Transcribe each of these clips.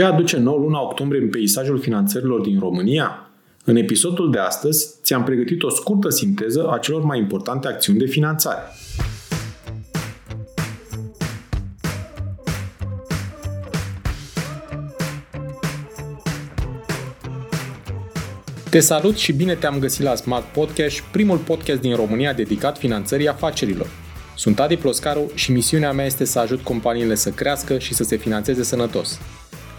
Ce aduce nou luna octombrie în peisajul finanțărilor din România? În episodul de astăzi ți-am pregătit o scurtă sinteză a celor mai importante acțiuni de finanțare. Te salut și bine te-am găsit la Smart Podcast, primul podcast din România dedicat finanțării afacerilor. Sunt Adi Ploscaru și misiunea mea este să ajut companiile să crească și să se finanțeze sănătos.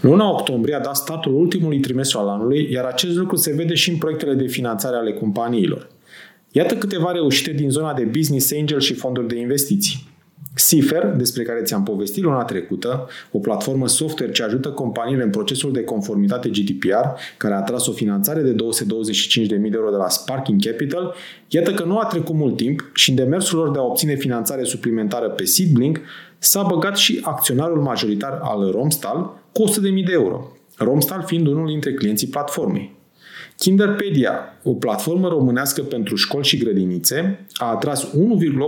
Luna octombrie a dat statul ultimului trimestru al anului, iar acest lucru se vede și în proiectele de finanțare ale companiilor. Iată câteva reușite din zona de business angel și fonduri de investiții. Sifer, despre care ți-am povestit luna trecută, o platformă software ce ajută companiile în procesul de conformitate GDPR, care a tras o finanțare de 225.000 de euro de la Sparking Capital, iată că nu a trecut mult timp și în demersul lor de a obține finanțare suplimentară pe Seedblink, s-a băgat și acționarul majoritar al Romstal cu 100.000 de euro, Romstal fiind unul dintre clienții platformei. Kinderpedia, o platformă românească pentru școli și grădinițe, a atras 1,8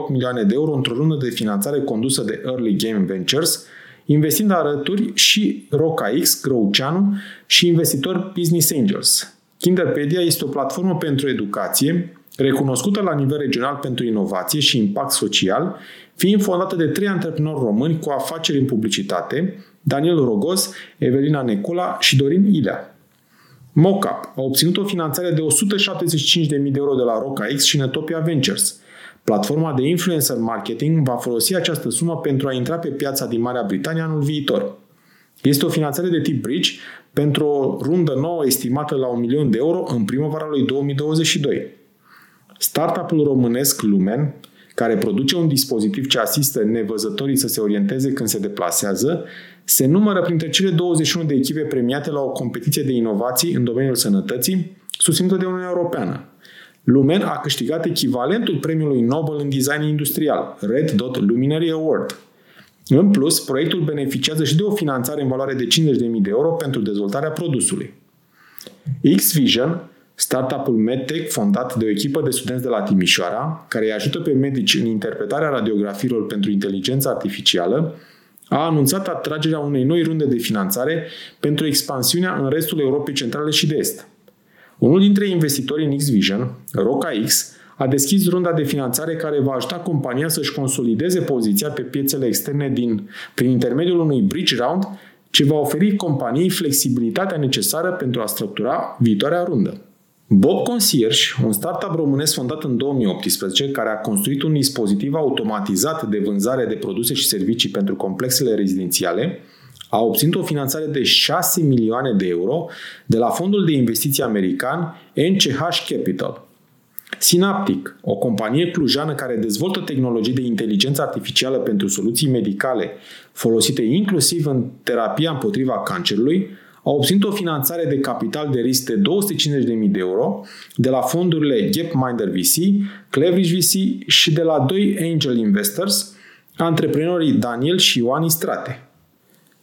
milioane de euro într-o rundă de finanțare condusă de Early Game Ventures, investind alături și RocaX, Grăuceanu și investitori Business Angels. Kinderpedia este o platformă pentru educație, recunoscută la nivel regional pentru inovație și impact social, fiind fondată de trei antreprenori români cu afaceri în publicitate, Daniel Rogoz, Evelina Necula și Dorin Ilea. Mocap a obținut o finanțare de 175.000 de euro de la RocaX și Netopia Ventures. Platforma de influencer marketing va folosi această sumă pentru a intra pe piața din Marea Britanie anul viitor. Este o finanțare de tip bridge pentru o rundă nouă estimată la 1 milion de euro în primăvara lui 2022. Startup-ul românesc Lumen, care produce un dispozitiv ce asistă nevăzătorii să se orienteze când se deplasează, se numără printre cele 21 de echipe premiate la o competiție de inovații în domeniul sănătății, susținută de Uniunea Europeană. Lumen a câștigat echivalentul premiului Nobel în design industrial, Red Dot Luminary Award. În plus, proiectul beneficiază și de o finanțare în valoare de 50.000 de euro pentru dezvoltarea produsului. X-Vision, startup-ul MedTech fondat de o echipă de studenți de la Timișoara, care îi ajută pe medici în interpretarea radiografiilor pentru inteligență artificială, a anunțat atragerea unei noi runde de finanțare pentru expansiunea în restul Europei Centrale și de Est. Unul dintre investitorii în X-Vision, RocaX, a deschis runda de finanțare care va ajuta compania să-și consolideze poziția pe piețele externe din, prin intermediul unui bridge round ce va oferi companiei flexibilitatea necesară pentru a structura viitoarea rundă. Bob Concierge, un startup românesc fondat în 2018, care a construit un dispozitiv automatizat de vânzare de produse și servicii pentru complexele rezidențiale, a obținut o finanțare de 6 milioane de euro de la fondul de investiții american NCH Capital. Synaptic, o companie clujană care dezvoltă tehnologii de inteligență artificială pentru soluții medicale folosite inclusiv în terapia împotriva cancerului, a obținut o finanțare de capital de risc de 250.000 de euro de la fondurile Gapminder VC, Cleverage VC și de la doi angel investors, antreprenorii Daniel și Ioan Istrate.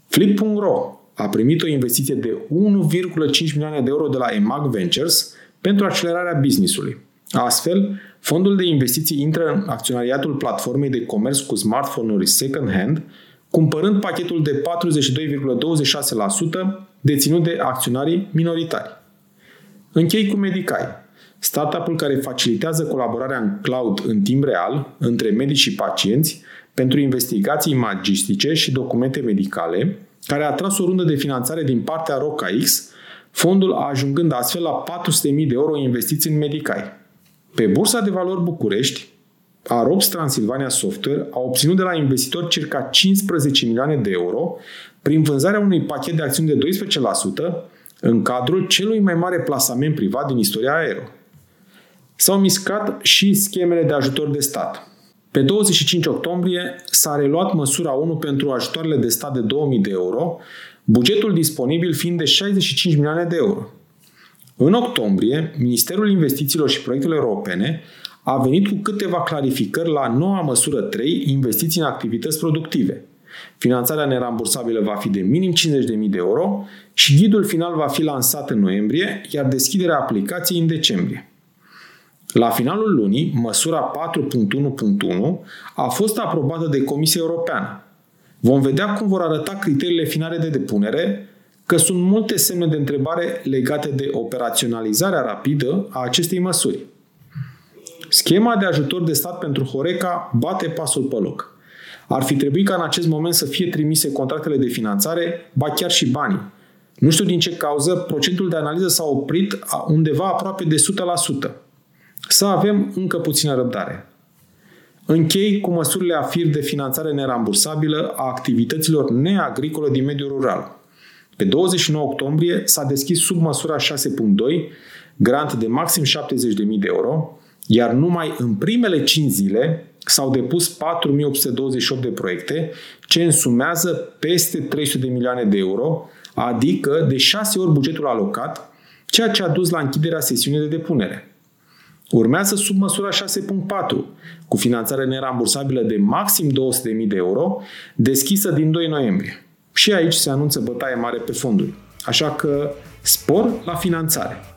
Flip.ro a primit o investiție de 1,5 milioane de euro de la EMAG Ventures pentru accelerarea businessului. Astfel, fondul de investiții intră în acționariatul platformei de comerț cu smartphone-uri second-hand, cumpărând pachetul de 42,26% deținut de acționarii minoritari. Închei cu Medicai, startup-ul care facilitează colaborarea în cloud în timp real între medici și pacienți pentru investigații magistice și documente medicale, care a tras o rundă de finanțare din partea RocaX, fondul ajungând astfel la 400.000 de euro investiți în Medicai. Pe Bursa de Valori București, Arops Transilvania Software a obținut de la investitori circa 15 milioane de euro prin vânzarea unui pachet de acțiuni de 12% în cadrul celui mai mare plasament privat din istoria aero. S-au miscat și schemele de ajutor de stat. Pe 25 octombrie s-a reluat măsura 1 pentru ajutoarele de stat de 2000 de euro, bugetul disponibil fiind de 65 milioane de euro. În octombrie, Ministerul Investițiilor și Proiectelor Europene a venit cu câteva clarificări la noua măsură 3, investiții în activități productive. Finanțarea nerambursabilă va fi de minim 50.000 de euro și ghidul final va fi lansat în noiembrie, iar deschiderea aplicației în decembrie. La finalul lunii, măsura 4.1.1 a fost aprobată de Comisia Europeană. Vom vedea cum vor arăta criteriile finale de depunere, că sunt multe semne de întrebare legate de operaționalizarea rapidă a acestei măsuri. Schema de ajutor de stat pentru Horeca bate pasul pe loc. Ar fi trebuit ca în acest moment să fie trimise contractele de finanțare, ba chiar și banii. Nu știu din ce cauză, procentul de analiză s-a oprit undeva aproape de 100%. Să avem încă puțină răbdare. Închei cu măsurile AFIR de finanțare nerambursabilă a activităților neagricole din mediul rural. Pe 29 octombrie s-a deschis sub măsura 6.2 grant de maxim 70.000 de euro, iar numai în primele 5 zile s-au depus 4828 de proiecte, ce însumează peste 300 de milioane de euro, adică de 6 ori bugetul alocat, ceea ce a dus la închiderea sesiunii de depunere. Urmează sub măsura 6.4, cu finanțare nerambursabilă de maxim 200.000 de euro, deschisă din 2 noiembrie. Și aici se anunță bătaie mare pe fonduri. Așa că spor la finanțare.